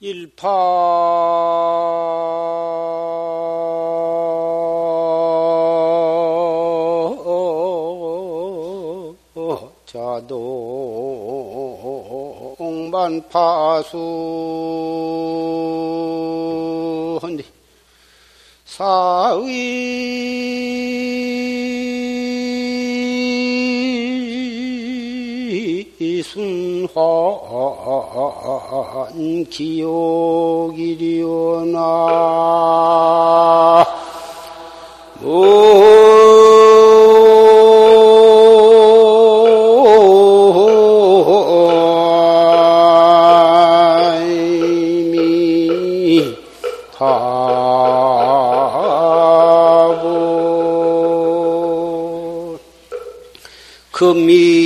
일파 자동반 파수. 헌디. 사의. 순환 기억이리오나 금일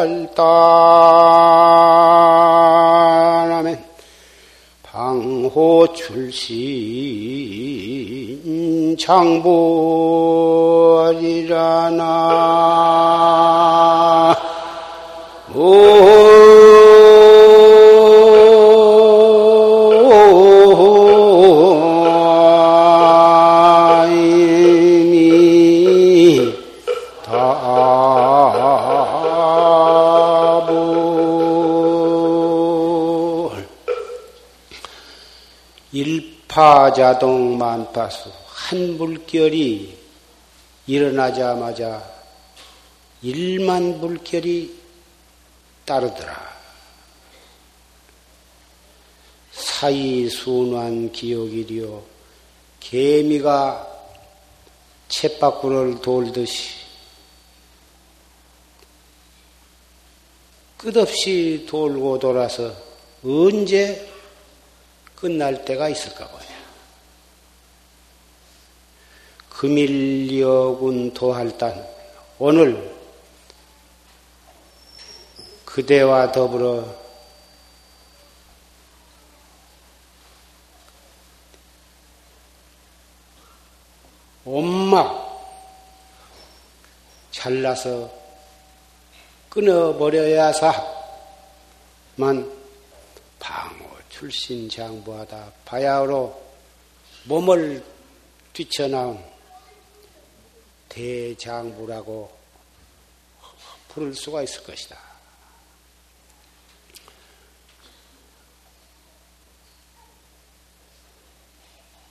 토할단하면 방호 출신 장보리라나 파자동 만파수 한 물결이 일어나자마자 일만 물결이 따르더라. 사이 순환 기억이리요. 개미가 쳇바퀴를 돌듯이 끝없이 돌고 돌아서 언제 끝날 때가 있을까 봐요. 금일여군 도할단 오늘 그대와 더불어 엄마 잘라서 끊어버려야사만 방어 출신 장부하다. 바야흐로 몸을 뛰쳐나온 대장부라고 부를 수가 있을 것이다.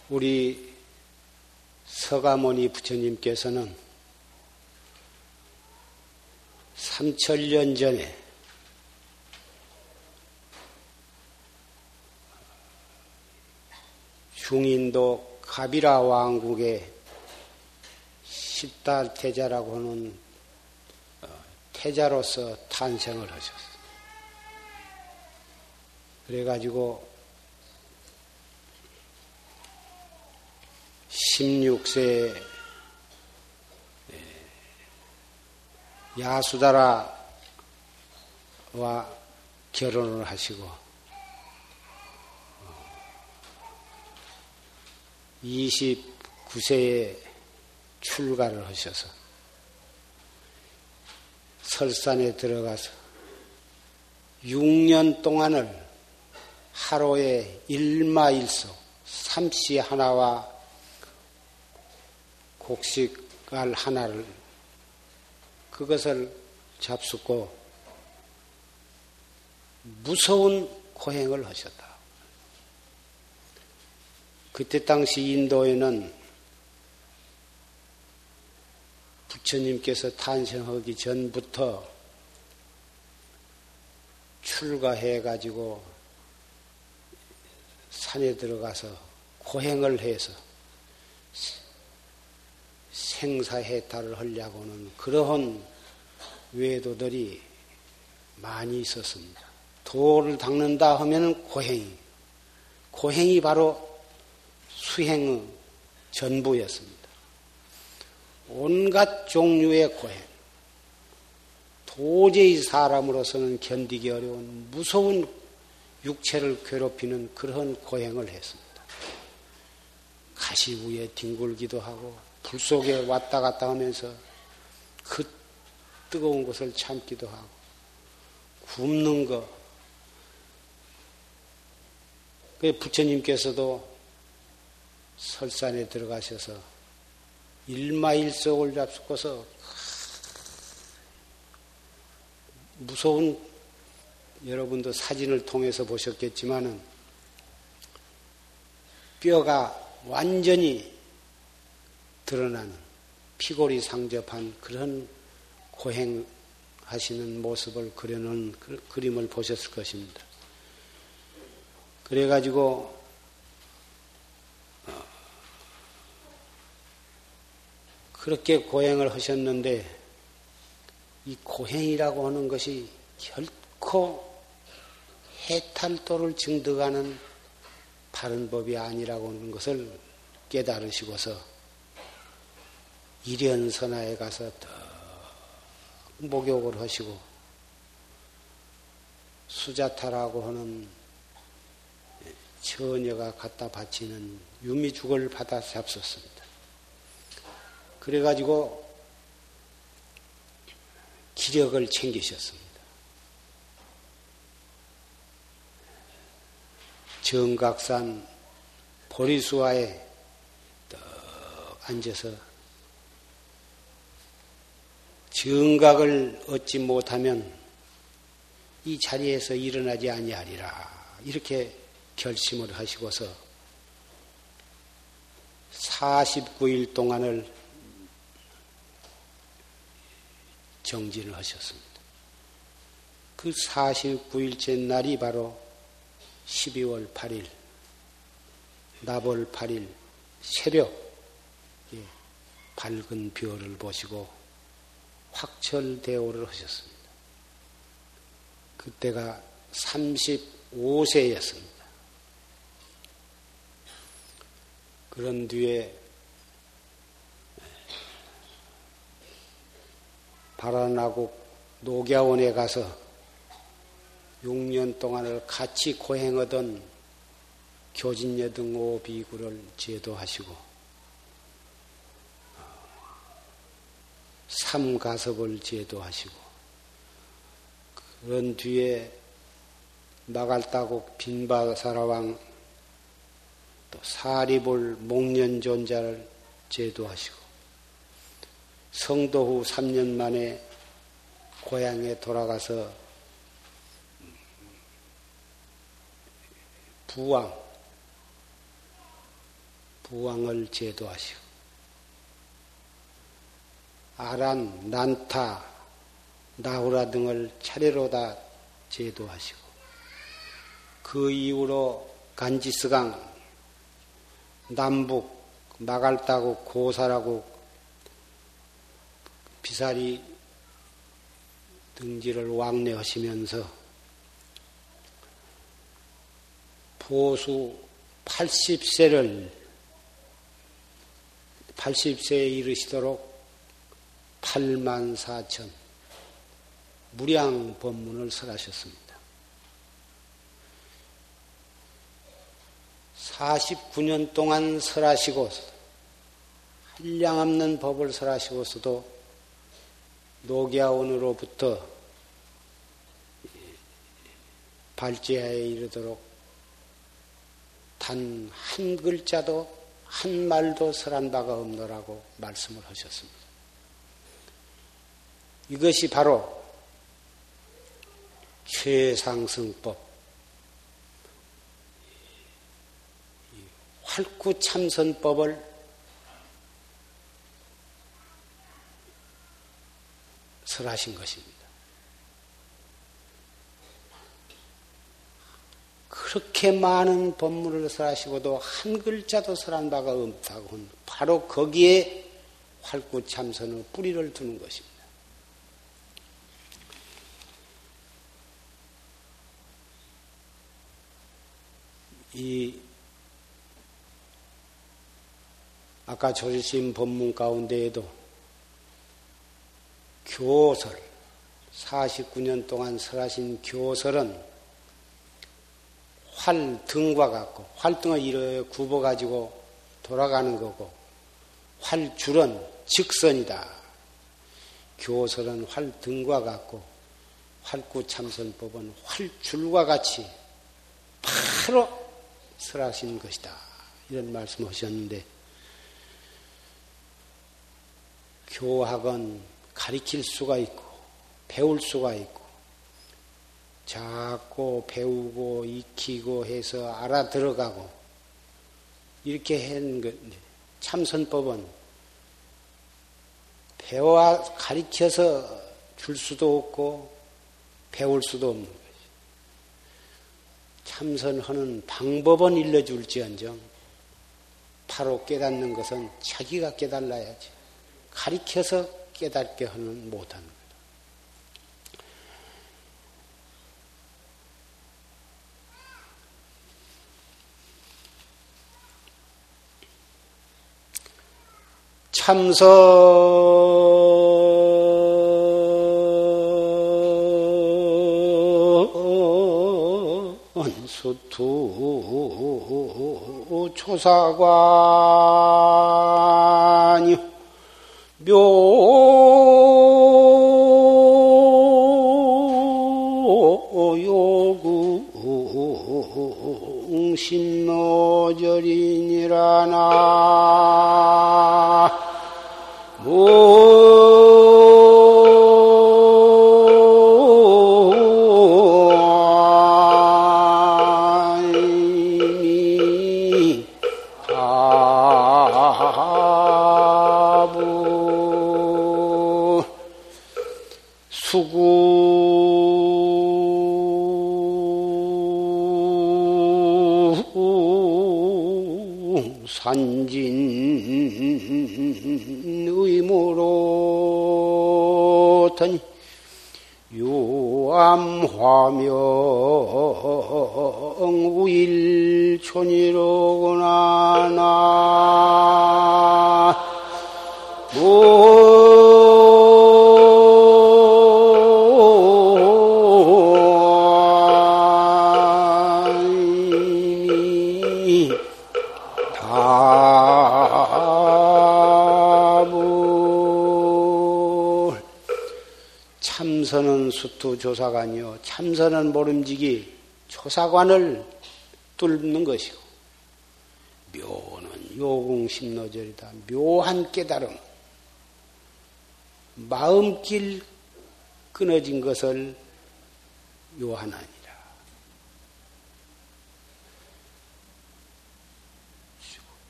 우리 서가모니 부처님께서는 삼천년 전에 중인도 가비라 왕국에 십달 태자라고 하는 어, 태자로서 탄생을 하셨어요. 그래가지고 16세 야수다라와 결혼을 하시고 29세에 출가를 하셔서 설산에 들어가서 6년 동안을 하루에 일마일소 삼시 하나와 곡식알 하나를 그것을 잡숫고 무서운 고행을 하셨다. 그때 당시 인도에는 부처님께서 탄생하기 전부터 출가해 가지고 산에 들어가서 고행을 해서 생사해탈을 하려고는 그러한 외도들이 많이 있었습니다. 도를 닦는다 하면 고행이, 고행이 바로 수행의 전부였습니다. 온갖 종류의 고행. 도저히 사람으로서는 견디기 어려운 무서운 육체를 괴롭히는 그런 고행을 했습니다. 가시 위에 뒹굴기도 하고 불 속에 왔다 갔다 하면서 그 뜨거운 것을 참기도 하고 굽는 거. 그 부처님께서도 설산에 들어가셔서 일마일속을 잡수고서 무서운 여러분도 사진을 통해서 보셨겠지만은 뼈가 완전히 드러나는 피골이 상접한 그런 고행하시는 모습을 그려놓은 그, 그림을 보셨을 것입니다. 그래가지고 그렇게 고행을 하셨는데 이 고행이라고 하는 것이 결코 해탈도를 증득하는 바른 법이 아니라고 하는 것을 깨달으시고서 이련선화에 가서 더 목욕을 하시고 수자타라고 하는 처녀가 갖다 바치는 유미죽을 받아 잡섰습니다. 그래가지고 기력을 챙기셨습니다. 정각산 보리수화에 떡 앉아서 정각을 얻지 못하면 이 자리에서 일어나지 아니하리라 이렇게 결심을 하시고서 49일 동안을 정진을 하셨습니다. 그 49일째 날이 바로 12월 8일, 나벌 8일 새벽 예, 밝은 별을 보시고 확철대오를 하셨습니다. 그때가 35세였습니다. 그런 뒤에 바라나국 녹야원에 가서 6년 동안을 같이 고행하던 교진여등 오 비구를 제도하시고 삼가섭을 제도하시고 그런 뒤에 마갈따국 빈바사라왕 또 사리볼 목련존자를 제도하시고 성도 후 3년 만에 고향에 돌아가서 부왕, 부왕을 제도하시고, 아란, 난타, 나후라 등을 차례로 다 제도하시고, 그 이후로 간지스강, 남북, 마갈따국, 고사라국, 비사리 등지를 왕래하시면서 보수 80세를 80세에 이르시도록 8만 4천 무량 법문을 설하셨습니다. 49년 동안 설하시고 한량없는 법을 설하시고서도 노기아원으로부터 발제하에 이르도록 단 한 글자도 한 말도 설한 바가 없노라고 말씀을 하셨습니다. 이것이 바로 최상승법, 활구참선법을 설하신 것입니다. 그렇게 많은 법문을 설하시고도 한 글자도 설한 바가 없다고 바로 거기에 활구참선의 뿌리를 두는 것입니다. 이 아까 조심 법문 가운데에도 교설 49년 동안 설하신 교설은 활 등과 같고 활등을 이렇게 굽어 가지고 돌아가는 거고 활줄은 직선이다. 교설은 활등과 같고 활구 참선법은 활줄과 같이 바로 설하신 것이다. 이런 말씀하셨는데 교학은 가리킬 수가 있고 배울 수가 있고 자꾸 배우고 익히고 해서 알아들어가고 이렇게 한 것. 참선법은 배워 가리켜서 줄 수도 없고 배울 수도 없는 것이. 참선하는 방법은 일러줄지언정 바로 깨닫는 것은 자기가 깨달아야지. 가리켜서 깨닫게 하는 것. 참선 수투 초사관이 묘 화명 우일촌이로구나 나 수투 조사관이요. 참선은 모름지기 조사관을 뚫는 것이고, 묘는 요공심노절이다. 묘한 깨달음. 마음길 끊어진 것을 요하나니라.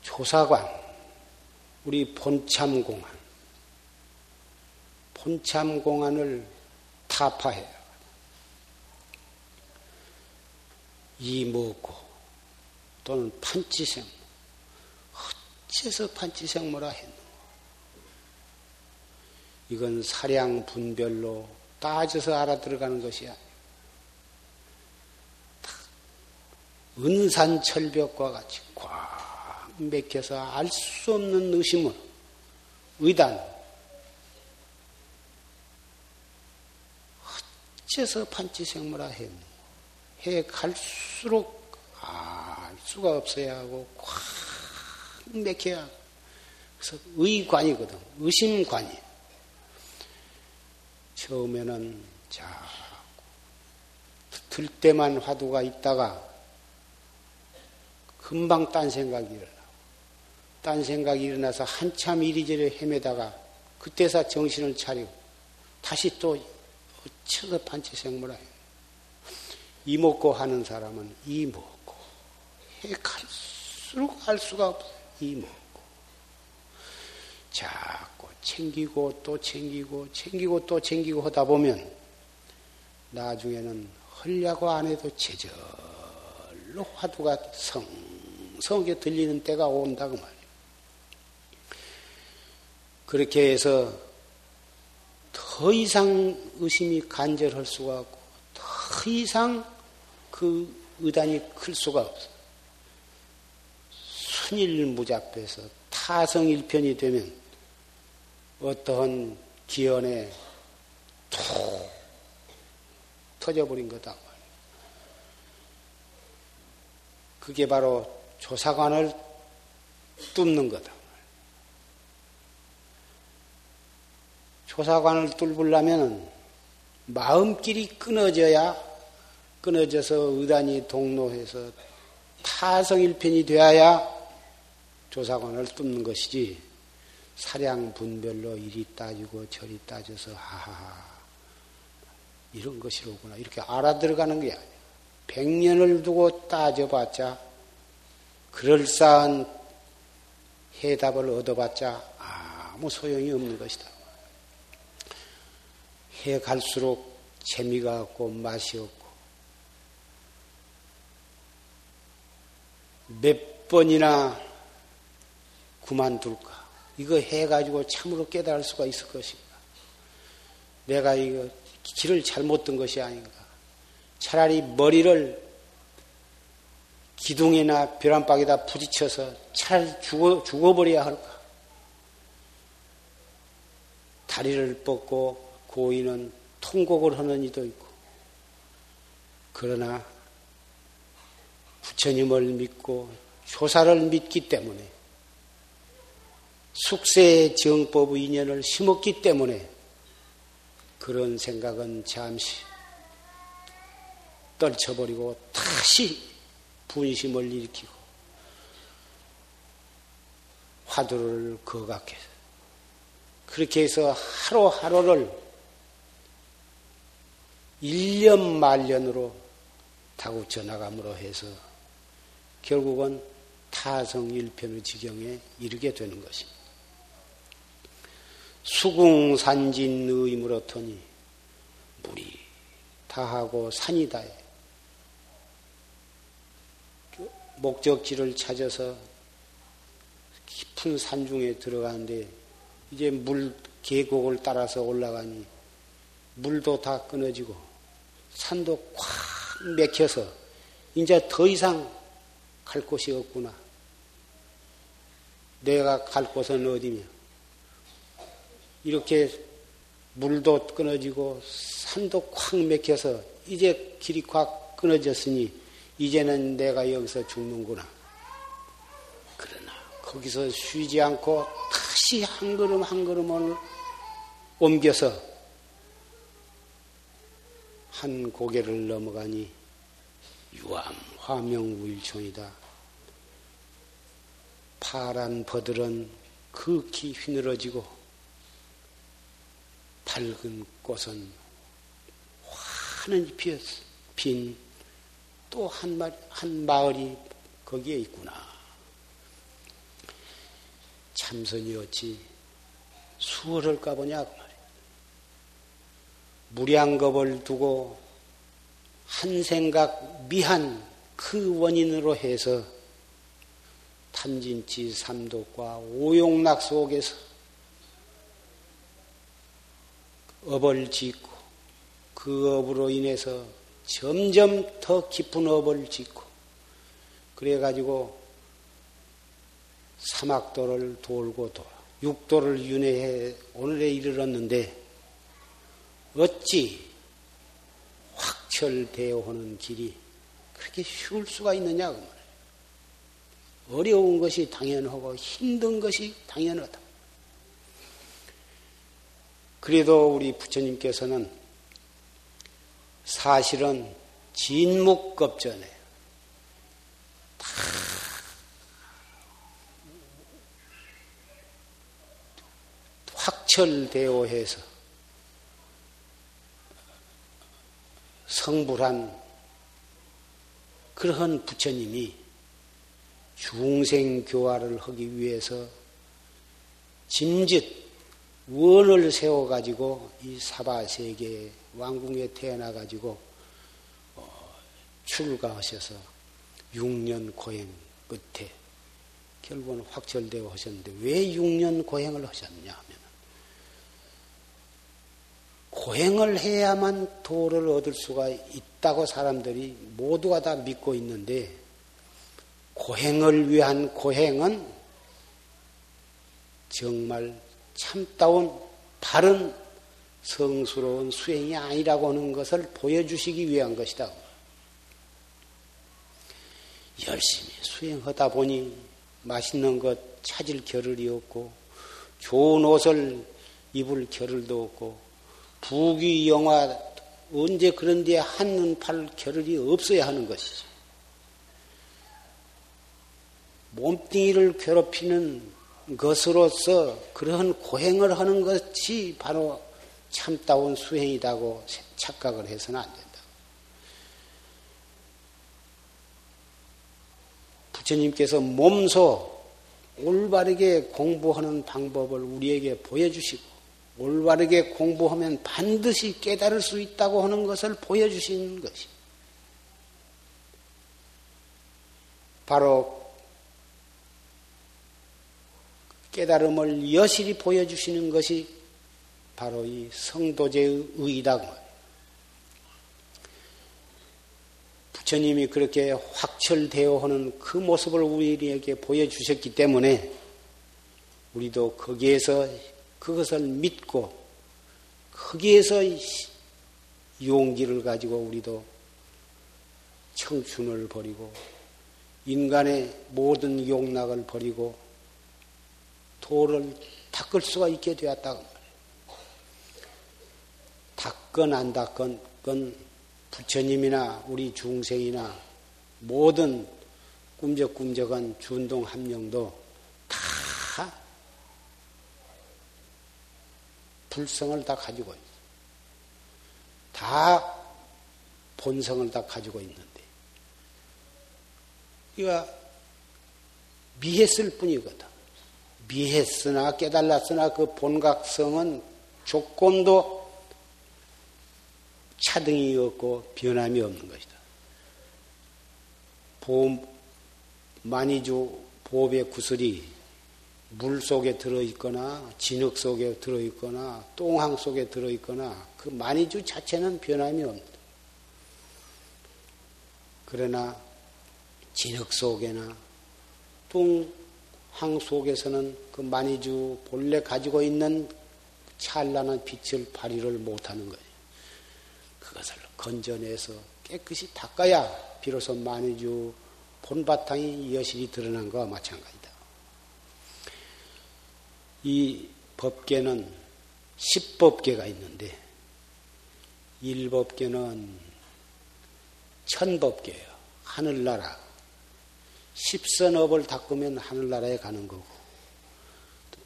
조사관, 우리 본참공안. 본참공안을 타파해요. 이 먹고 또는 판치생모 어째서 판치생모라 했노? 이건 사량 분별로 따져서 알아들어가는 것이야. 은산철벽과 같이 꽉 맥혀서 알 수 없는 의심을 의단 어째서 판치생모라 했노? 해 갈수록 알 수가 없어야 하고 꽉 맥혀야 그래서 의관이거든. 의심관이. 처음에는 자꾸 들 때만 화두가 있다가 금방 딴 생각이 일어나고 딴 생각이 일어나서 한참 이리저리 헤매다가 그때서 정신을 차리고 다시 또 어째서 판치생물아. 이먹고 하는 사람은 이먹고 해 갈수록 알 수가 없어. 이먹고. 자꾸 챙기고 또 챙기고 챙기고 또 챙기고 하다 보면 나중에는 헐려고 안 해도 제절로 화두가 성성하게 들리는 때가 온다고 말이에요. 그렇게 해서 더 이상 의심이 간절할 수가 없고 더 이상 그 의단이 클 수가 없어. 순일무잡해서 타성일편이 되면 어떠한 기연에 툭 터져버린 거다. 그게 바로 조사관을 뚫는 거다. 조사관을 뚫으려면 마음길이 끊어져야 끊어져서 의단이 동로해서 타성일편이 되어야 조사관을 뚫는 것이지 사량 분별로 이리 따지고 저리 따져서 하하하 이런 것이로구나 이렇게 알아들어가는 게 아니야. 백년을 두고 따져봤자 그럴싸한 해답을 얻어봤자 아무 소용이 없는 것이다. 해 갈수록 재미가 없고 맛이 없고 몇 번이나 그만둘까? 이거 해가지고 참으로 깨달을 수가 있을 것인가? 내가 이거 길을 잘못 든 것이 아닌가? 차라리 머리를 기둥이나 벼란박에다 부딪혀서 차라리 죽어, 죽어버려야 할까? 다리를 뻗고 고인은 통곡을 하는 이도 있고, 그러나 부처님을 믿고 조사를 믿기 때문에 숙세의 정법의 인연을 심었기 때문에 그런 생각은 잠시 떨쳐버리고 다시 분심을 일으키고 화두를 거각해 그렇게 해서 하루하루를 일년 말년으로 다구쳐 나감으로 해서 결국은 타성일편의 지경에 이르게 되는 것입니다. 수궁산진의 무로 터니 물이 다하고 산이 다해 목적지를 찾아서 깊은 산 중에 들어가는데 이제 물 계곡을 따라서 올라가니 물도 다 끊어지고 산도 꽉 맥혀서 이제 더 이상 갈 곳이 없구나. 내가 갈 곳은 어디냐? 이렇게 물도 끊어지고 산도 콱 맥혀서 이제 길이 콱 끊어졌으니 이제는 내가 여기서 죽는구나. 그러나 거기서 쉬지 않고 다시 한 걸음 한 걸음을 옮겨서 한 고개를 넘어가니 유암 화명우일촌이다. 파란 버들은 극히 휘늘어지고 밝은 꽃은 환한 잎이 빈또 한 한 마을이 거기에 있구나. 참선이 어찌 수월을 까보냐 그 말이야. 무량겁을 두고 한 생각 미한 그 원인으로 해서 탐진치 삼독과 오용락 속에서 업을 짓고 그 업으로 인해서 점점 더 깊은 업을 짓고 그래가지고 사막도를 돌고 돌아 육도를 윤회해 오늘에 이르렀는데 어찌 확철대오하는 길이 그렇게 쉬울 수가 있느냐 그. 어려운 것이 당연하고 힘든 것이 당연하다. 그래도 우리 부처님께서는 사실은 진묵겁전에 확철대오해서 성불한 그러한 부처님이 중생 교화를 하기 위해서 짐짓 원을 세워 가지고 이 사바 세계 왕궁에 태어나 가지고 어, 출가하셔서 6년 고행 끝에 결국은 확철되어 하셨는데 왜 6년 고행을 하셨냐 하면 고행을 해야만 도를 얻을 수가 있다고 사람들이 모두가 다 믿고 있는데 고행을 위한 고행은 정말 참다운 바른 성스러운 수행이 아니라고 하는 것을 보여주시기 위한 것이다. 열심히 수행하다 보니 맛있는 것 찾을 겨를이 없고 좋은 옷을 입을 겨를도 없고 부귀 영화 언제 그런 데에 한눈 팔 겨를이 없어야 하는 것이지. 몸뚱이를 괴롭히는 것으로서 그러한 고행을 하는 것이 바로 참다운 수행이라고 착각을 해서는 안 된다. 부처님께서 몸소 올바르게 공부하는 방법을 우리에게 보여주시고 올바르게 공부하면 반드시 깨달을 수 있다고 하는 것을 보여주신 것이 바로 깨달음을 여실히 보여주시는 것이 바로 이 성도제의 의이다. 부처님이 그렇게 확철되어 하는 그 모습을 우리에게 보여주셨기 때문에 우리도 거기에서 그것을 믿고 거기에서 용기를 가지고 우리도 청춘을 버리고 인간의 모든 용락을 버리고 도를 닦을 수가 있게 되었다고 말이에요. 닦건 안 닦건 건 부처님이나 우리 중생이나 모든 꿈적꿈적한 준동 함령도 불성을 다 가지고 있어. 다 본성을 다 가지고 있는데 이가 미했을 뿐이거든. 미했으나 깨달았으나 그 본각성은 조건도 차등이 없고 변함이 없는 것이다. 보험, 만이주 보업의 구슬이 물 속에 들어있거나 진흙 속에 들어있거나 똥항 속에 들어있거나 그 만이주 자체는 변함이 없다. 그러나 진흙 속에나 똥항 속에서는 그 만이주 본래 가지고 있는 찬란한 빛을 발휘를 못하는 거예요. 그것을 건져내서 깨끗이 닦아야 비로소 만이주 본바탕이 여실히 드러난 것과 마찬가지다. 이 법계는 십법계가 있는데 일법계는 천법계예요. 하늘나라. 십선업을 닦으면 하늘나라에 가는 거고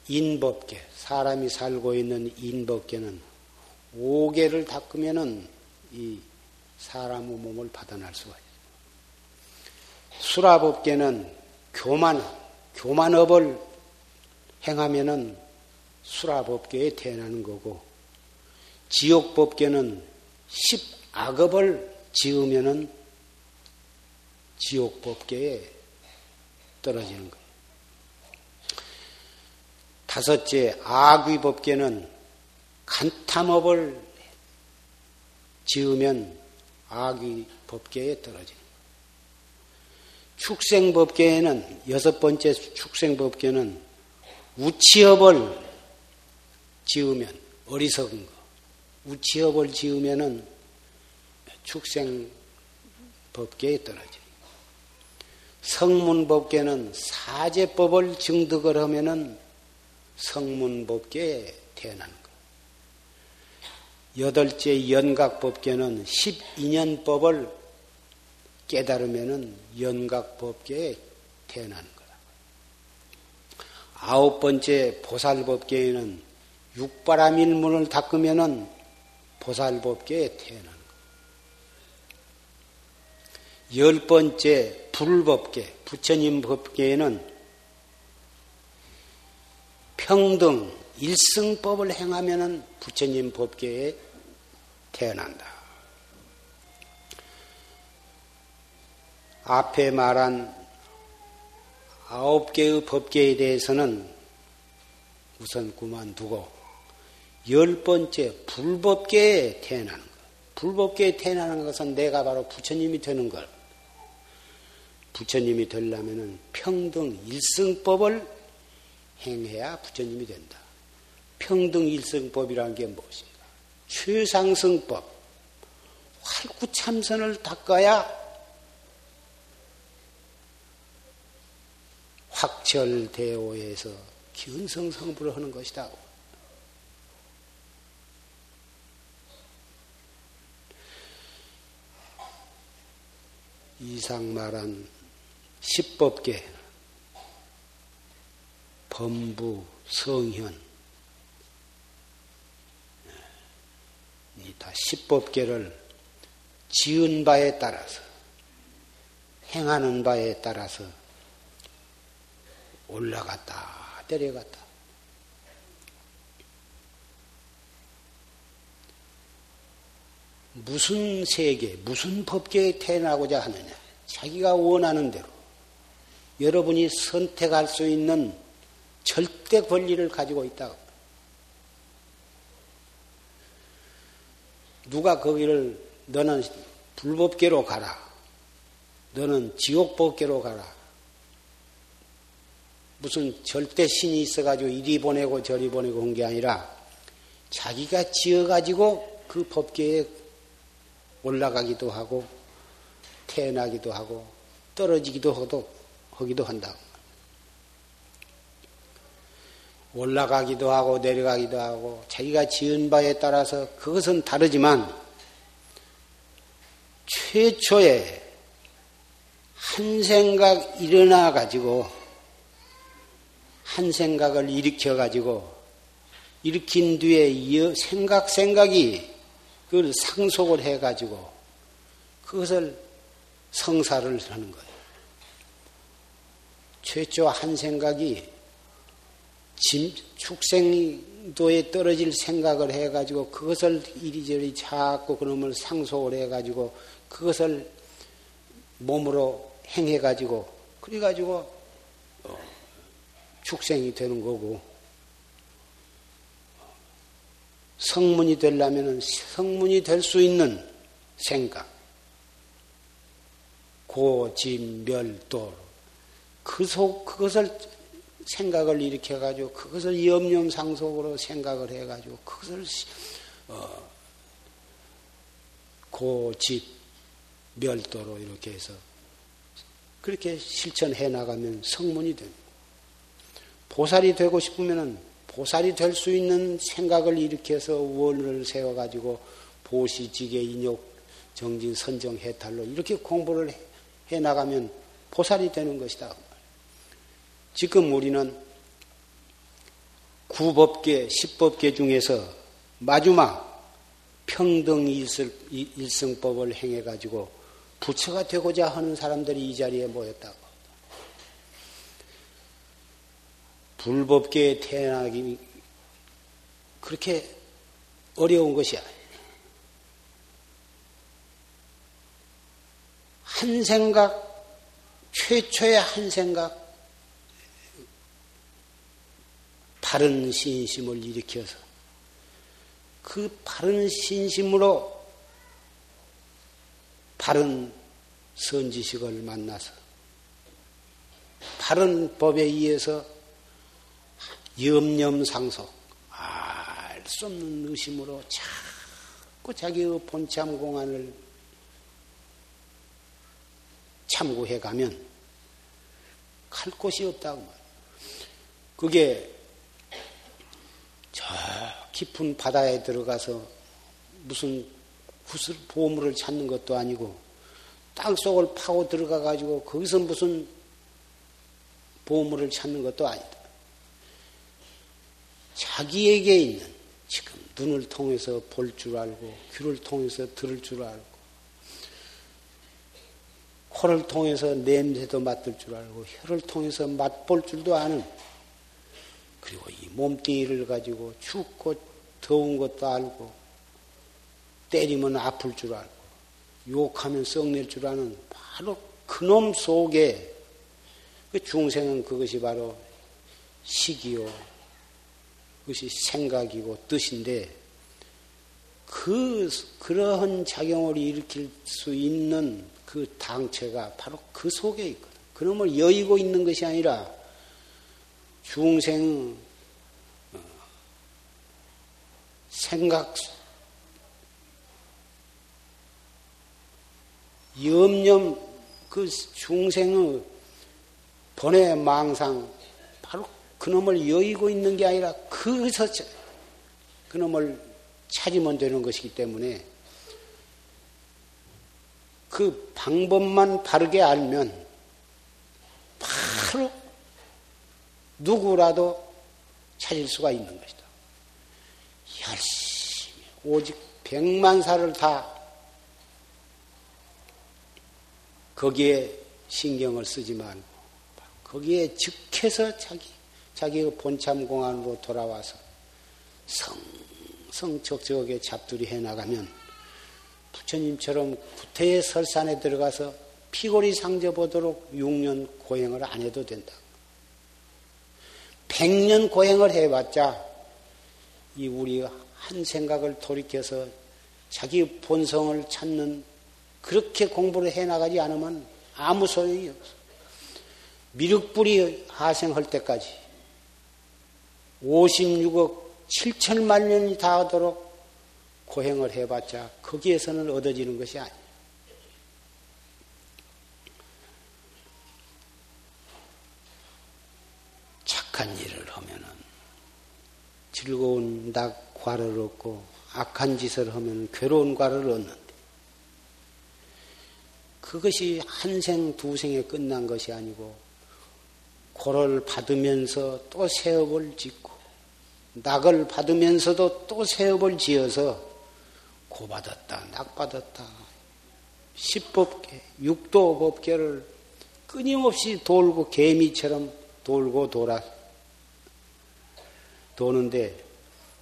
인법계, 사람이 살고 있는 인법계는 오계를 닦으면은 이 사람의 몸을 받아날 수가 있어요. 수라법계는 교만, 교만업을 행하면은 수라법계에 태어나는 거고, 지옥법계는 십악업을 지으면은 지옥법계에 떨어지는 거예요. 다섯째, 악위법계는 간탐업을 지으면 악이 법계에 떨어집니다. 축생법계에는 여섯 번째 축생법계는 우치업을 지으면 어리석은 거. 우치업을 지으면은 축생 법계에 떨어집니다. 성문 법계는 사제법을 증득을 하면은 성문 법계에 태어나는 여덟째 연각 법계는 12년 법을 깨달으면은 연각 법계에 태어나는 거다. 아홉 번째 보살법계에는 육바라밀문을 닦으면은 보살법계에 태어나는 거. 열 번째 불법계, 부처님 법계에는 평등, 일승법을 행하면은 부처님 법계에 태어난다. 앞에 말한 아홉 개의 법계에 대해서는 우선 그만두고 열 번째 불법계에 태어나는 것. 불법계에 태어나는 것은 내가 바로 부처님이 되는 것. 부처님이 되려면 평등 일승법을 행해야 부처님이 된다. 평등 일승법이라는 게 무엇인가? 최상승법, 활구참선을 닦아야 착철대오에서 기운성성부를 하는 것이다. 이상 말한 십법계 범부 성현 이 다 십법계를 지은 바에 따라서 행하는 바에 따라서 올라갔다, 내려갔다. 무슨 세계, 무슨 법계에 태어나고자 하느냐. 자기가 원하는 대로 여러분이 선택할 수 있는 절대 권리를 가지고 있다. 누가 거기를 너는 불법계로 가라. 너는 지옥법계로 가라. 무슨 절대 신이 있어가지고 이리 보내고 저리 보내고 온게 아니라 자기가 지어가지고 그 법계에 올라가기도 하고 태어나기도 하고 떨어지기도 하도 하기도 한다. 올라가기도 하고 내려가기도 하고 자기가 지은 바에 따라서 그것은 다르지만 최초에 한 생각 일어나 가지고 한 생각을 일으켜 가지고 일으킨 뒤에 생각 생각이 그걸 상속을 해 가지고 그것을 성사를 하는 거예요. 최초 한 생각이 짐, 축생도에 떨어질 생각을 해가지고 그것을 이리저리 자꾸 그놈을 상속을 해가지고 그것을 몸으로 행해가지고 그래가지고 어, 축생이 되는 거고 성문이 되려면 성문이 될 수 있는 생각 고짐멸도 그 속, 그것을 생각을 일으켜 가지고 그것을 염념 상속으로 생각을 해 가지고 그것을 어, 고집 멸도로 이렇게 해서 그렇게 실천해 나가면 성문이 됩니다. 보살이 되고 싶으면은 보살이 될 수 있는 생각을 일으켜서 원을 세워가지고 보시 지계 인욕 정진 선정 해탈로 이렇게 공부를 해 나가면 보살이 되는 것이다. 지금 우리는 구법계, 십법계 중에서 마지막 평등 일승법을 행해가지고 부처가 되고자 하는 사람들이 이 자리에 모였다고. 불법계에 태어나기 그렇게 어려운 것이 아니에요. 한 생각, 최초의 한 생각, 바른 신심을 일으켜서 그 바른 신심으로 바른 선지식을 만나서 바른 법에 의해서 염념상속 알 수 없는 의심으로 자꾸 자기의 본참 공안을 참고해 가면 갈 곳이 없다고 말이야. 그게 저 깊은 바다에 들어가서 무슨 구슬 보물을 찾는 것도 아니고 땅 속을 파고 들어가 가지고 거기서 무슨 보물을 찾는 것도 아니다. 자기에게 있는 지금 눈을 통해서 볼 줄 알고 귀를 통해서 들을 줄 알고 코를 통해서 냄새도 맡을 줄 알고 혀를 통해서 맛볼 줄도 아는 그리고 이 몸뚱이를 가지고 춥고 더운 것도 알고 때리면 아플 줄 알고 욕하면 썩낼 줄 아는 바로 그놈 속에 그 중생은 그것이 바로 식이요 그것이 생각이고 뜻인데 그 그러한 작용을 일으킬 수 있는 그 당체가 바로 그 속에 있거든. 그놈을 여의고 있는 것이 아니라 중생 어, 생각 염념 그 중생의 번외 망상 그놈을 여의고 있는 게 아니라 그서 그놈을 찾으면 되는 것이기 때문에 그 방법만 바르게 알면 바로 누구라도 찾을 수가 있는 것이다. 열심히 오직 백만 살을 다 거기에 신경을 쓰지 말고 거기에 즉해서 자기 자기의 본참 공안으로 돌아와서 성성적적하게 잡두리 해 나가면 부처님처럼 구태의 설산에 들어가서 피골이 상져 보도록 6년 고행을 안 해도 된다. 100년 고행을 해봤자 이 우리 한 생각을 돌이켜서 자기 본성을 찾는 그렇게 공부를 해 나가지 않으면 아무 소용이 없어. 미륵불이 하생할 때까지 56억 7천만 년이 다 하도록 고행을 해봤자 거기에서는 얻어지는 것이 아니에요. 착한 일을 하면은 즐거운 낙 과를 얻고 악한 짓을 하면 괴로운 과를 얻는데 그것이 한 생, 두 생에 끝난 것이 아니고 고를 받으면서 또 세업을 짓고 낙을 받으면서도 또 세업을 지어서 고 받았다, 낙 받았다. 십법계, 육도법계를 끊임없이 돌고 개미처럼 돌고 돌아 도는데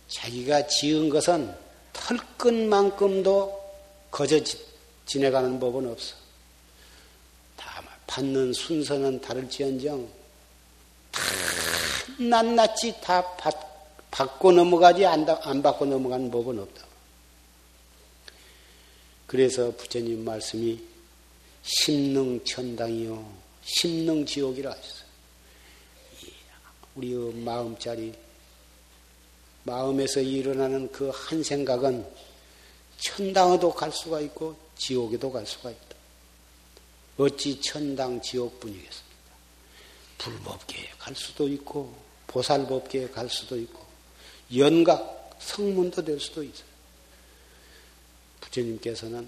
자기가 지은 것은 털끝만큼도 거저 지내가는 법은 없어. 다만 받는 순서는 다를지언정 다 낱낱이 다 받, 받고 넘어가지 안, 안 받고 넘어가는 법은 없다. 그래서 부처님 말씀이 심능 천당이요 심능 지옥이라 하셨어요. 우리의 마음자리 마음에서 일어나는 그 한 생각은 천당에도 갈 수가 있고 지옥에도 갈 수가 있다. 어찌 천당 지옥뿐이겠습니까? 불법계에 갈 수도 있고 보살법계에 갈 수도 있고 연각 성문도 될 수도 있어요. 부처님께서는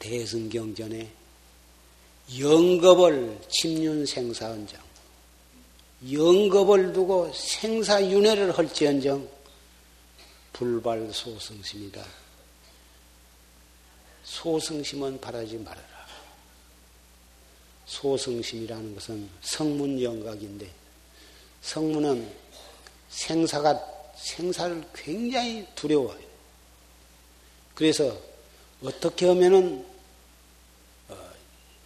대승경전에 영겁을 침륜 생사언장 영겁을 두고 생사윤회를 할지언정 불발 소승심이다. 소승심은 바라지 말아라. 소승심이라는 것은 성문 영각인데 성문은 생사가 생사를 굉장히 두려워해요. 그래서 어떻게 하면은 어,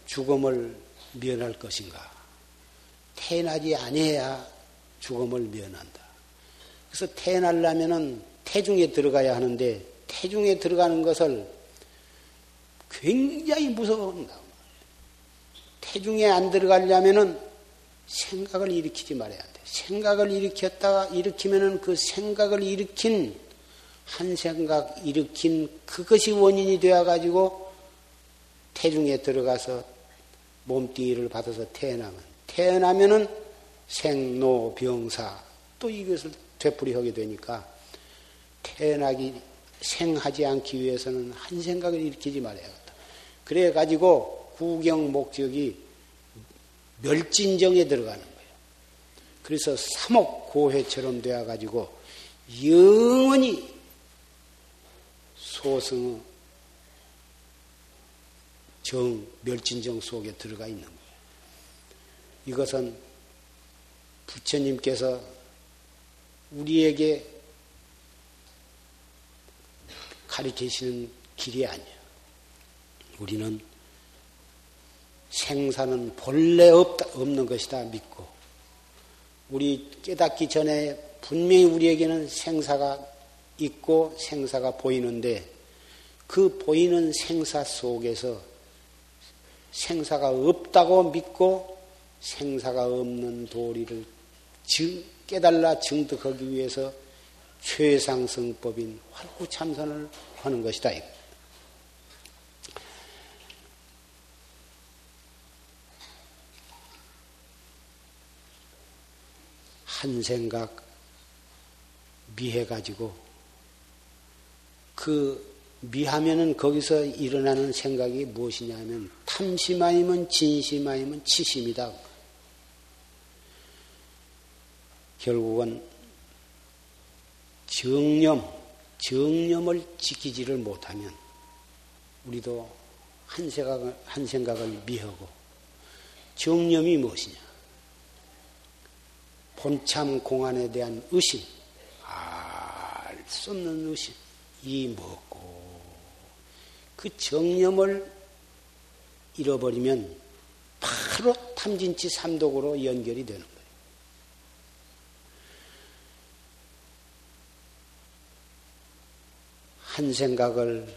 죽음을 면할 것인가? 태어나지 아니해야 죽음을 면한다. 그래서 태어나려면은 태중에 들어가야 하는데 태중에 들어가는 것을 굉장히 무서워한다. 태중에 안 들어가려면은 생각을 일으키지 말아야 돼. 생각을 일으켰다가 일으키면은 그 생각을 일으킨 한 생각 일으킨 그것이 원인이 되어 가지고 태중에 들어가서 몸뚱이를 받아서 태어나면 태어나면은 생로병사 또 이것을 되풀이하게 되니까 태어나기 생하지 않기 위해서는 한 생각을 일으키지 말아야겠다. 그래 가지고 구경 목적이 멸진정에 들어가는 거예요. 그래서 삼옥 고해처럼 되어 가지고 영원히 소승 정 멸진정 속에 들어가 있는 거예요. 이것은 부처님께서 우리에게 가르치시는 길이 아니에요. 우리는 생사는 본래 없다, 없는 것이다 믿고 우리 깨닫기 전에 분명히 우리에게는 생사가 있고 생사가 보이는데 그 보이는 생사 속에서 생사가 없다고 믿고 생사가 없는 도리를 증, 깨달라 증득하기 위해서 최상승법인 활구참선을 하는 것이다. 한 생각 미해가지고 그 미하면은 거기서 일어나는 생각이 무엇이냐 하면 탐심 아니면 진심 아니면 치심이다. 결국은 정념, 정념을 지키지를 못하면 우리도 한 생각을, 한 생각을 미하고 정념이 무엇이냐? 본참 공안에 대한 의심, 알 수 없는 의심, 이 뭐고 그 정념을 잃어버리면 바로 탐진치 삼독으로 연결이 되는 거예요. 한 생각을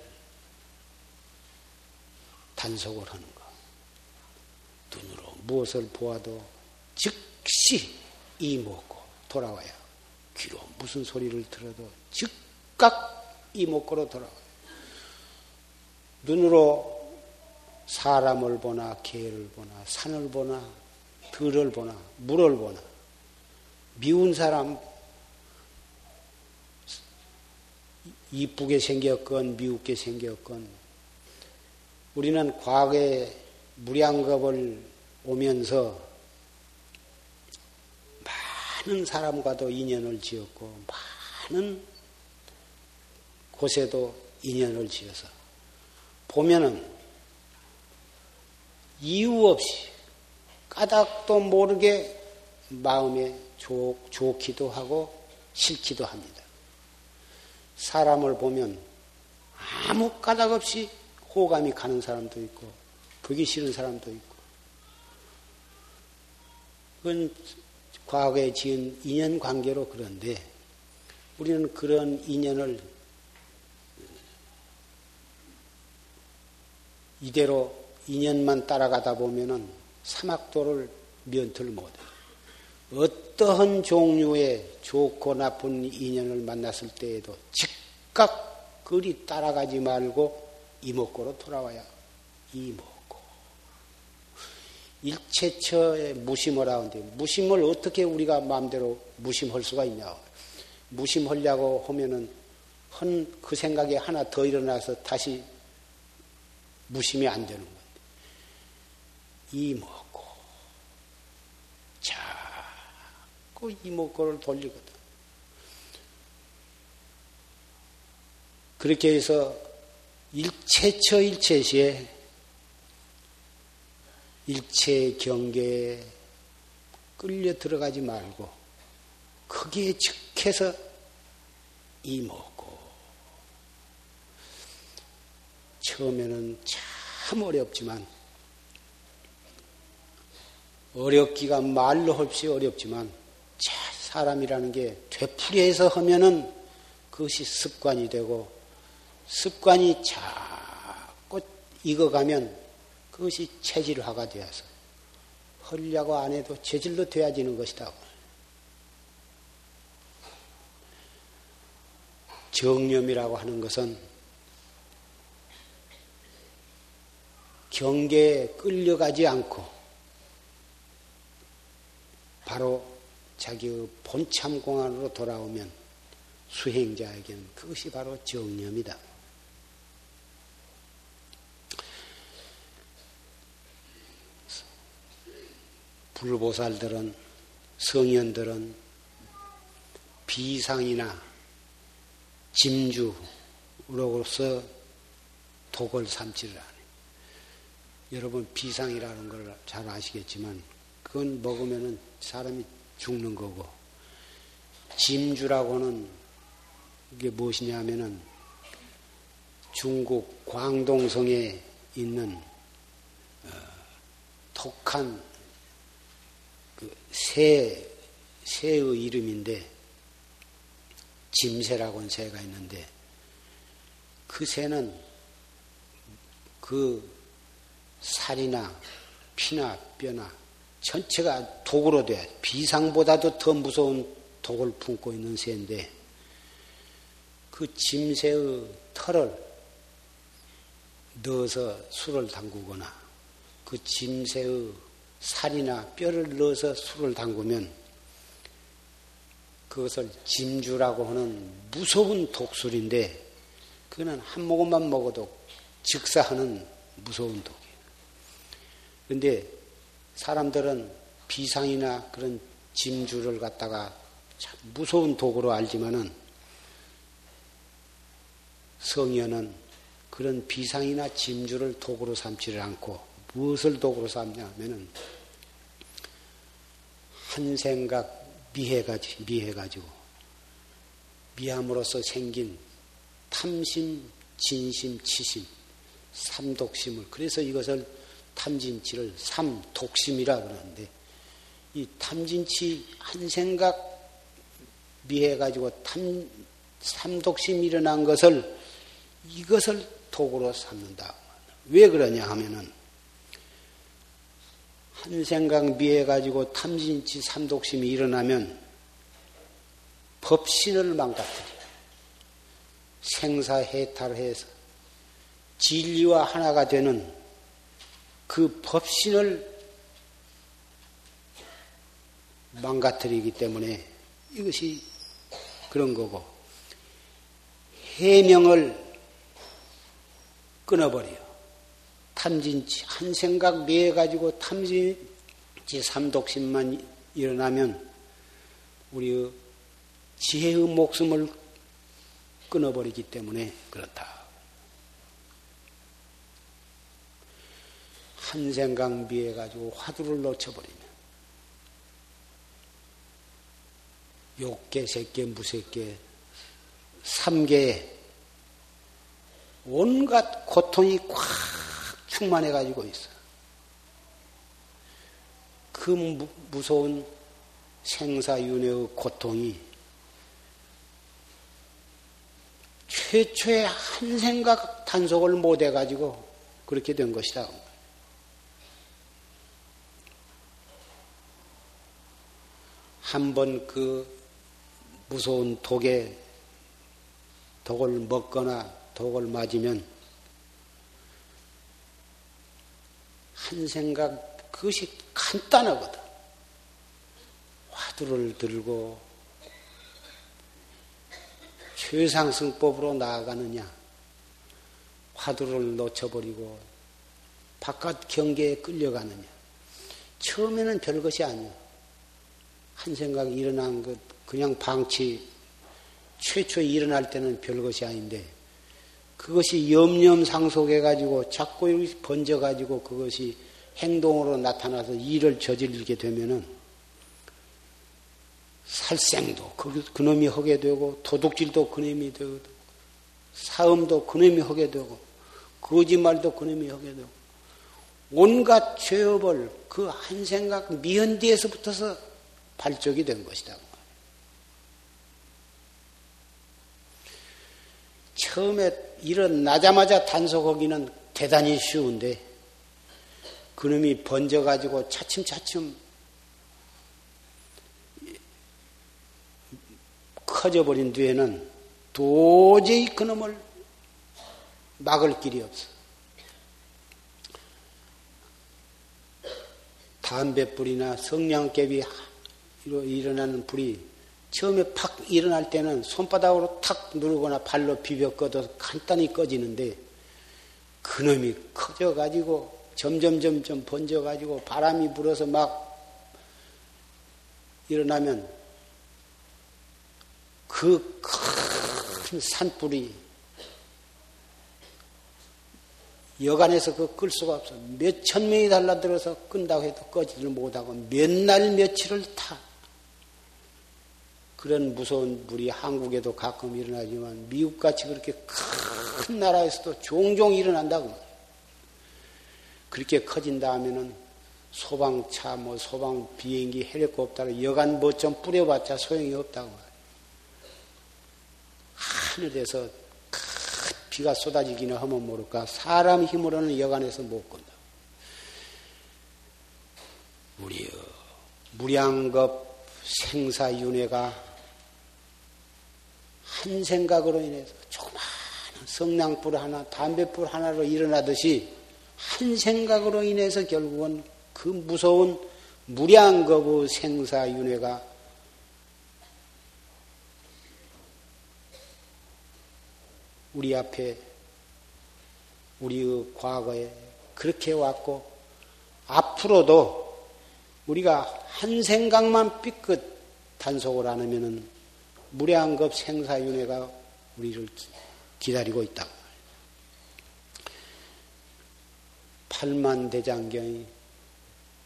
단속을 하는 것. 눈으로 무엇을 보아도 즉시 이 먹고 돌아와야 귀로 무슨 소리를 들어도 즉각 이 먹고로 돌아와요. 눈으로 사람을 보나 개를 보나 산을 보나 들을 보나 물을 보나 미운 사람 이쁘게 생겼건 미웃게 생겼건 우리는 과거에 무량겁을 오면서 많은 사람과도 인연을 지었고 많은 곳에도 인연을 지어서 보면은 이유 없이 까닭도 모르게 마음에 좋, 좋기도 하고 싫기도 합니다. 사람을 보면 아무 까닭 없이 호감이 가는 사람도 있고 보기 싫은 사람도 있고 그건 과거에 지은 인연 관계로 그런데 우리는 그런 인연을 이대로 인연만 따라가다 보면은 사막도를 면틀 못해. 어떠한 종류의 좋고 나쁜 인연을 만났을 때에도 즉각 그리 따라가지 말고 이목구로 돌아와야 이목구. 일체처에 무심을 하는데 무심을 어떻게 우리가 마음대로 무심할 수가 있냐. 무심하려고 하면은 그 생각이 하나 더 일어나서 다시 무심이 안 되는 건데. 이목구. 자꾸 이목구를 돌리거든. 그렇게 해서 일체처 일체시에 일체 경계에 끌려 들어가지 말고 거기에 즉해서 이먹고. 처음에는 참 어렵지만 어렵기가 말로 없이 어렵지만 사람이라는 게 되풀이해서 하면은 그것이 습관이 되고 습관이 자꾸 익어가면 그것이 체질화가 되어서 하려고 안 해도 체질로 되어지는 것이다. 정념이라고 하는 것은 경계에 끌려가지 않고 바로 자기의 본참 공안으로 돌아오면 수행자에게는 그것이 바로 정념이다. 불보살들은 성현들은 비상이나 짐주로서 독을 삼지를 않아요. 여러분 비상이라는 걸 잘 아시겠지만 그건 먹으면 사람이 죽는 거고 짐주라고는 이게 무엇이냐 하면은 중국 광동성에 있는 어, 독한 그 새, 새의 이름인데, 짐새라고 하는 새가 있는데, 그 새는 그 살이나 피나 뼈나 전체가 독으로 돼. 비상보다도 더 무서운 독을 품고 있는 새인데, 그 짐새의 털을 넣어서 술을 담그거나, 그 짐새의 살이나 뼈를 넣어서 술을 담그면 그것을 짐주라고 하는 무서운 독술인데 그는 한 모금만 먹어도 즉사하는 무서운 독이에요. 근데 사람들은 비상이나 그런 짐주를 갖다가 참 무서운 독으로 알지만은 성현은 그런 비상이나 짐주를 독으로 삼지를 않고 무엇을 독으로 삼냐 하면은 한 생각 미해가지, 미해가지고 미함으로써 생긴 탐심, 진심, 치심, 삼독심을 그래서 이것을 탐진치를 삼독심이라 그러는데 이 탐진치 한 생각 미해가지고 탐 삼독심이 일어난 것을 이것을 독으로 삼는다. 왜 그러냐 하면은 한 생각 미해 가지고 탐진치 삼독심이 일어나면 법신을 망가뜨려. 생사해탈해서 진리와 하나가 되는 그 법신을 망가뜨리기 때문에 이것이 그런 거고 해명을 끊어버려. 탐진치 한 생각 매 가지고 탐진치 삼독심만 일어나면 우리의 지혜의 목숨을 끊어버리기 때문에 그렇다. 한 생각 미해 가지고 화두를 놓쳐버리면 욕계, 색계, 무색계, 삼계에 온갖 고통이 꽉 충만해 가지고 있어. 그 무, 무서운 생사윤회의 고통이 최초의 한 생각 단속을 못 해가지고 그렇게 된 것이다. 한 번 그 무서운 독에 독을 먹거나 독을 맞으면 한 생각 그것이 간단하거든. 화두를 들고 최상승법으로 나아가느냐, 화두를 놓쳐버리고 바깥 경계에 끌려가느냐. 처음에는 별것이 아니야. 한 생각이 일어난 것, 그냥 방치, 최초에 일어날 때는 별것이 아닌데, 그것이 염념 상속해가지고 자꾸 번져가지고 그것이 행동으로 나타나서 일을 저지르게 되면은 살생도 그, 그놈이 하게 되고 도둑질도 그놈이 되고 사음도 그놈이 하게 되고 거짓말도 그놈이 하게 되고 온갖 죄업을 그 한 생각 미연디에서부터서 발족이 된 것이다. 처음에 일어나자마자 단속하기는 대단히 쉬운데 그놈이 번져가지고 차츰차츰 커져버린 뒤에는 도저히 그놈을 막을 길이 없어. 담배불이나 성냥개비 일어나는 불이 처음에 팍 일어날 때는 손바닥으로 탁 누르거나 발로 비벼 꺼도 간단히 꺼지는데 그놈이 커져가지고 점점 점점 번져가지고 바람이 불어서 막 일어나면 그 큰 산불이 여간에서 그 끌 수가 없어. 몇 천 명이 달라들어서 끈다고 해도 꺼지를 못하고 몇 날 며칠을 타. 그런 무서운 불이 한국에도 가끔 일어나지만 미국같이 그렇게 큰 나라에서도 종종 일어난다고. 그렇게 커진다 하면은 소방차, 뭐 소방 비행기, 헬리콥터를 여간 뭐 좀 뿌려봤자 소용이 없다고. 하늘에서 큰 비가 쏟아지기는 하면 모를까. 사람 힘으로는 여간에서 못 건다. 우리의 무량겁 생사윤회가 한 생각으로 인해서 조그마한 성냥불 하나, 담배불 하나로 일어나듯이 한 생각으로 인해서 결국은 그 무서운 무량겁의 생사윤회가 우리 앞에 우리의 과거에 그렇게 왔고 앞으로도 우리가 한 생각만 삐끗 단속을 안 하면은 무량급 생사윤회가 우리를 기다리고 있다. 팔만 대장경이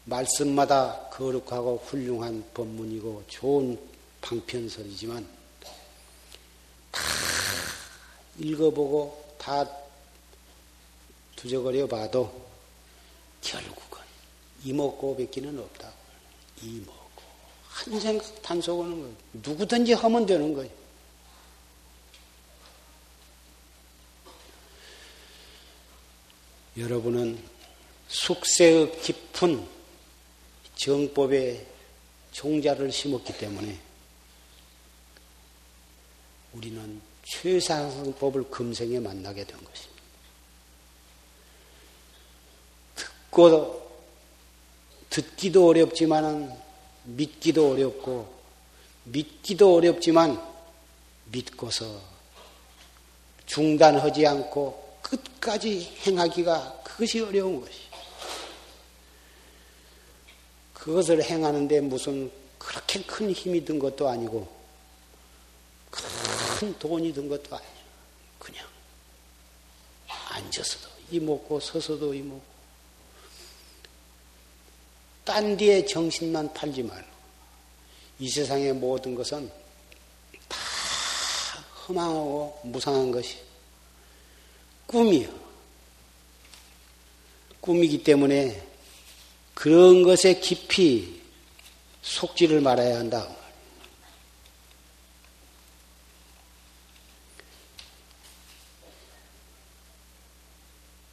말씀마다 거룩하고 훌륭한 법문이고 좋은 방편설이지만 다 읽어보고 다 두저거려 봐도 결국은 이먹고 뱉기는 없다고. 이먹고. 한 생각 단속하는 거예요. 누구든지 하면 되는 거예요. 여러분은 숙세의 깊은 정법에 종자를 심었기 때문에 우리는 최상승법을 금생에 만나게 된 것입니다. 듣고 듣기도 어렵지만은 믿기도 어렵고 믿기도 어렵지만 믿고서 중단하지 않고 끝까지 행하기가 그것이 어려운 것이. 그것을 행하는데 무슨 그렇게 큰 힘이 든 것도 아니고 큰 돈이 든 것도 아니에요. 그냥 앉아서도 이 먹고 서서도 이 먹고 딴 뒤에 정신만 팔지 말고 이 세상의 모든 것은 다 허망하고 무상한 것이 꿈이요. 꿈이기 때문에 그런 것에 깊이 속지를 말아야 한다.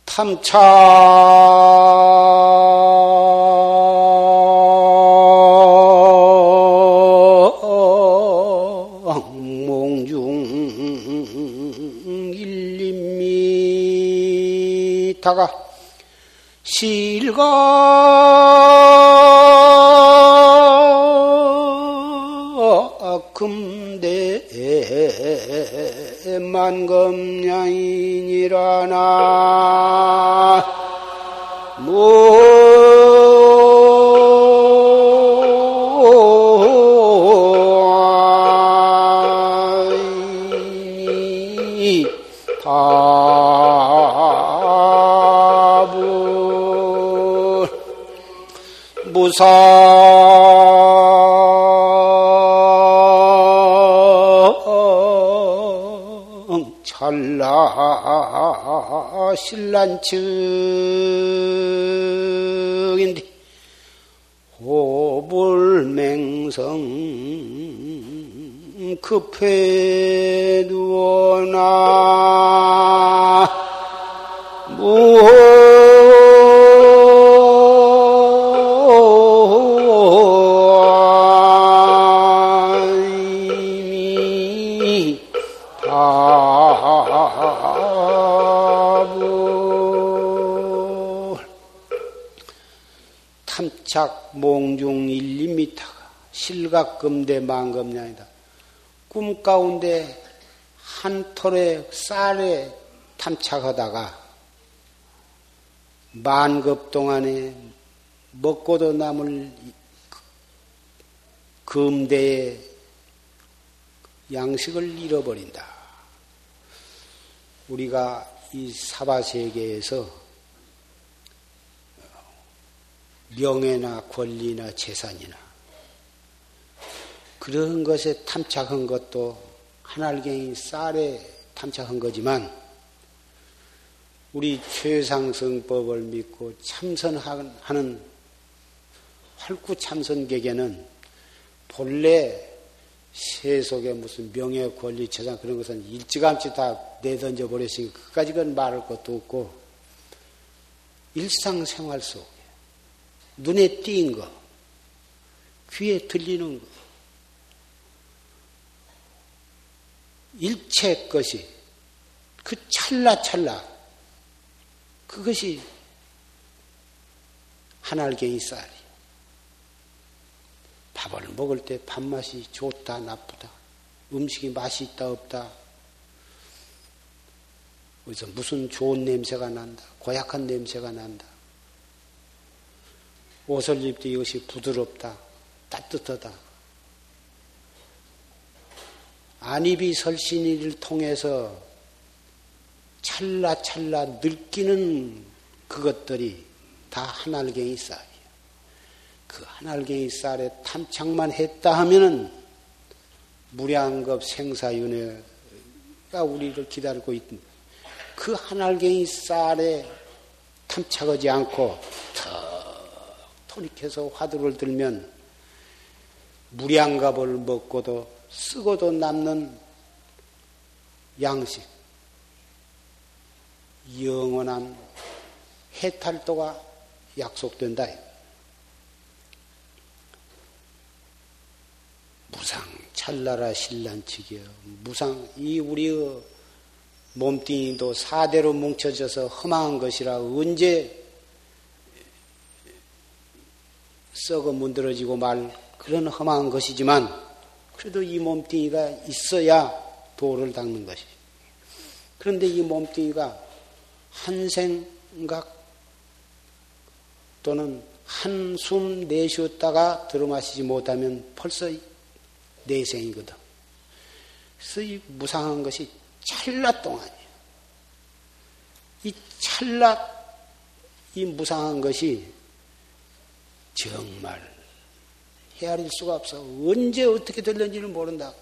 탐차 일림미다가. 실가 금대 만검량이니라나 무사. 찰나 신란측인데 호불맹성 급해 두어나 무작 몽중 1, 2미터가 실각금대 만금량이다. 꿈 가운데 한 톨의 쌀에 탐착하다가 만급 동안에 먹고도 남을 금대의 양식을 잃어버린다. 우리가 이 사바세계에서 명예나 권리나 재산이나 그런 것에 탐착한 것도 하나경이 쌀에 탐착한 거지만 우리 최상승법을 믿고 참선하는 활구 참선객에는 본래 세속에 무슨 명예, 권리, 재산 그런 것은 일찌감치 다 내던져 버렸으니 그까지 건 말할 것도 없고 일상생활 속 눈에 띈 거, 귀에 들리는 거, 일체 것이 그 찰나찰나 그것이 한알갱이 쌀이. 밥을 먹을 때 밥맛이 좋다 나쁘다 음식이 맛이 있다 없다 그래서 무슨 좋은 냄새가 난다. 고약한 냄새가 난다. 옷을 입도 이것이 부드럽다. 따뜻하다. 안입이 설신이를 통해서 찰나찰나 늙기는 그것들이 다 한알갱이 쌀이에요. 그 한알갱이 쌀에 탐착만 했다 하면은 무량급 생사윤회가 우리를 기다리고 있던 그 한알갱이 쌀에 탐착하지 않고 턱 토닉해서 화두를 들면 무량갑을 먹고도 쓰고도 남는 양식 영원한 해탈도가 약속된다. 무상 찰나라 신란치기요. 무상 이 우리의 몸뚱이도 사대로 뭉쳐져서 험한 것이라 언제 썩어 문드러지고 말 그런 험한 것이지만 그래도 이 몸뚱이가 있어야 도를 닦는 것이. 그런데 이 몸뚱이가 한 생각 또는 한숨 내쉬었다가 들어마시지 못하면 벌써 내생이거든. 그래서 이 무상한 것이 찰나 동안이에요. 이 찰나 이 무상한 것이 정말 헤아릴 수가 없어. 언제 어떻게 될는지는 모른다.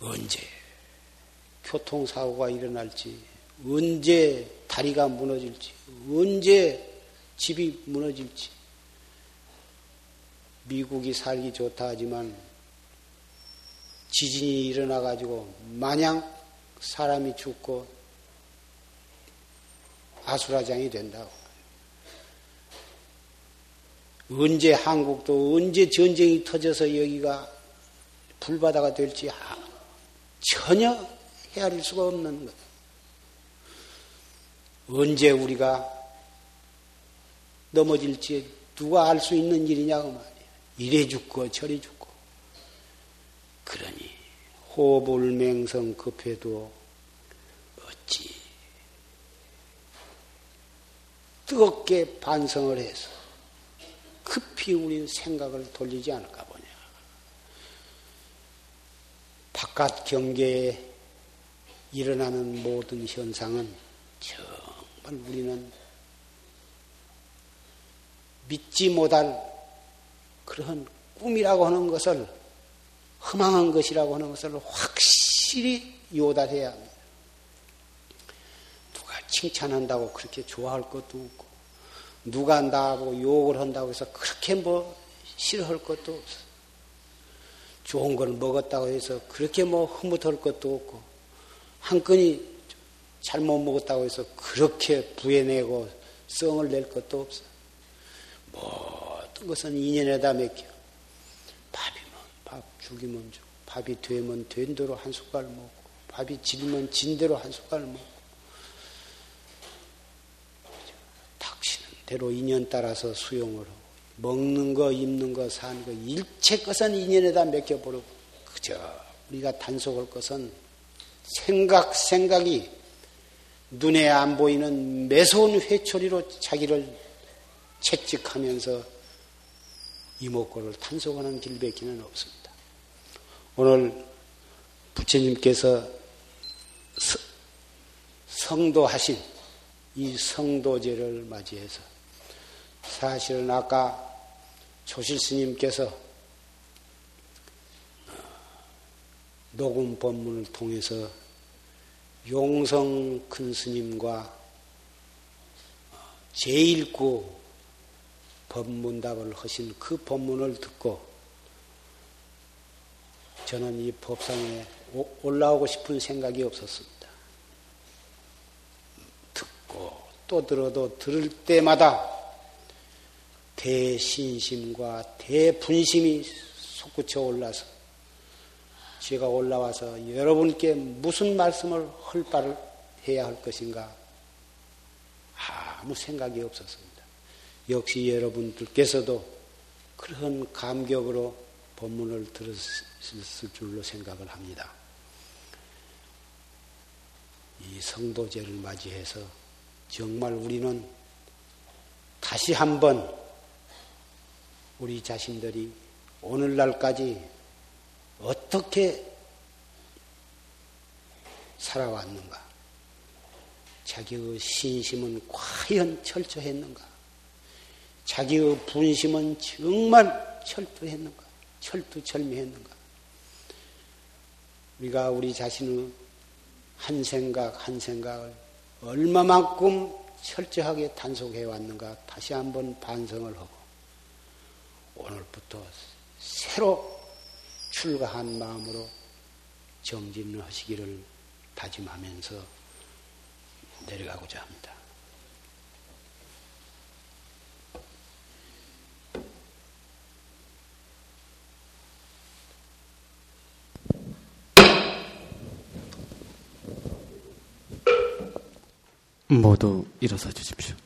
언제 교통사고가 일어날지, 언제 다리가 무너질지, 언제 집이 무너질지. 미국이 살기 좋다 하지만 지진이 일어나가지고 마냥 사람이 죽고 아수라장이 된다고. 언제 한국도 언제 전쟁이 터져서 여기가 불바다가 될지 전혀 헤아릴 수가 없는 것. 언제 우리가 넘어질지 누가 알 수 있는 일이냐고 말이야. 이래 죽고 저래 죽고. 그러니 호불맹성 급해도 어찌 뜨겁게 반성을 해서 급히 우리 생각을 돌리지 않을까 보냐. 바깥 경계에 일어나는 모든 현상은 정말 우리는 믿지 못할 그런 꿈이라고 하는 것을 허망한 것이라고 하는 것을 확실히 요달해야 합니다. 누가 칭찬한다고 그렇게 좋아할 것도 없고 누가 나하고 욕을 한다고 해서 그렇게 뭐 싫어할 것도 없어. 좋은 걸 먹었다고 해서 그렇게 뭐 흐뭇할 것도 없고 한 건이 잘못 먹었다고 해서 그렇게 부해내고 썽을 낼 것도 없어. 모든 것은 인연에다 맡겨. 밥이면 밥, 죽이면 죽, 밥이 되면 된 대로 한 숟갈 먹고, 밥이 질면 진 대로 한 숟갈 먹고. 닥치는 대로 인연 따라서 수용을 하고, 먹는 거, 입는 거, 사는 거, 일체 것은 인연에다 맡겨버리고, 그저 우리가 단속할 것은 생각, 생각이 눈에 안 보이는 매서운 회초리로 자기를 채찍하면서 이목구를 탄속하는 길밖에는 없습니다. 오늘 부처님께서 성도하신 이 성도제를 맞이해서 사실은 아까 조실 스님께서 녹음 법문을 통해서 용성 큰 스님과 제일구 법문답을 하신 그 법문을 듣고 저는 이 법상에 올라오고 싶은 생각이 없었습니다. 듣고 또 들어도 들을 때마다 대신심과 대분심이 솟구쳐 올라서 제가 올라와서 여러분께 무슨 말씀을 할 바를 해야 할 것인가 아무 생각이 없었습니다. 역시 여러분들께서도 그런 감격으로 법문을 들었을 줄로 생각을 합니다. 이 성도제를 맞이해서 정말 우리는 다시 한번 우리 자신들이 오늘날까지 어떻게 살아왔는가? 자기의 신심은 과연 철저했는가? 자기의 분심은 정말 철두했는가? 철두철미했는가? 우리가 우리 자신의 한 생각 한 생각을 얼마만큼 철저하게 단속해 왔는가 다시 한번 반성을 하고 오늘부터 새로 출가한 마음으로 정진을 하시기를 다짐하면서 내려가고자 합니다. 모두 일어서 주십시오.